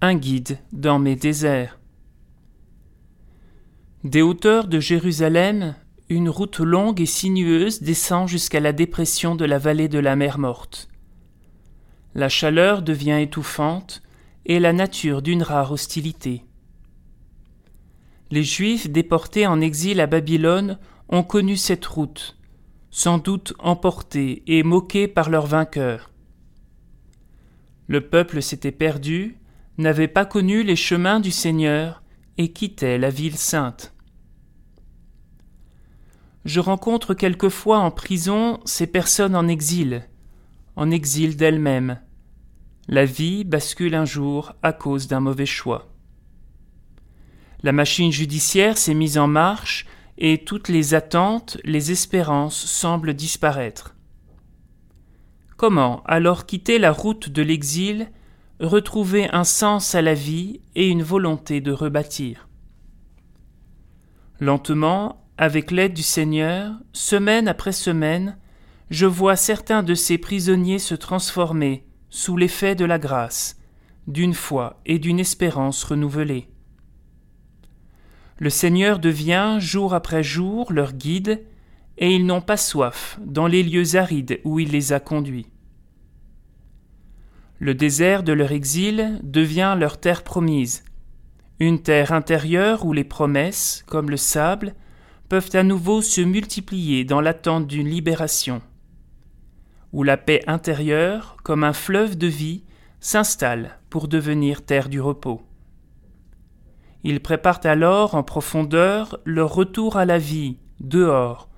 un guide dans mes déserts. Des hauteurs de Jérusalem, une route longue et sinueuse descend jusqu'à la dépression de la vallée de la mer morte. La chaleur devient étouffante et la nature d'une rare hostilité. Les Juifs déportés en exil à Babylone ont connu cette route, sans doute emportés et moqués par leurs vainqueurs. Le peuple s'était perdu, n'avait pas connu les chemins du Seigneur et quittait la ville sainte. Je rencontre quelquefois en prison ces personnes en exil, en exil d'elles-mêmes. La vie bascule un jour à cause d'un mauvais choix. La machine judiciaire s'est mise en marche et toutes les attentes, les espérances semblent disparaître. Comment alors quitter la route de l'exil, retrouver un sens à la vie et une volonté de rebâtir Lentement, avec l'aide du Seigneur, semaine après semaine, je vois certains de ces prisonniers se transformer, sous l'effet de la grâce, d'une foi et d'une espérance renouvelée. Le Seigneur devient jour après jour leur guide, et ils n'ont pas soif dans les lieux arides où il les a conduits. Le désert de leur exil devient leur terre promise, une terre intérieure où les promesses, comme le sable, peuvent à nouveau se multiplier dans l'attente d'une libération, où la paix intérieure, comme un fleuve de vie, s'installe pour devenir terre du repos. Ils préparent alors en profondeur leur retour à la vie, dehors,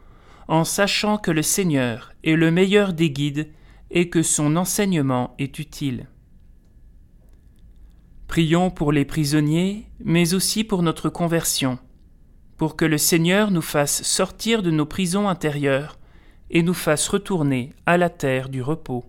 en sachant que le Seigneur est le meilleur des guides et que son enseignement est utile. Prions pour les prisonniers, mais aussi pour notre conversion, pour que le Seigneur nous fasse sortir de nos prisons intérieures et nous fasse retourner à la terre du repos.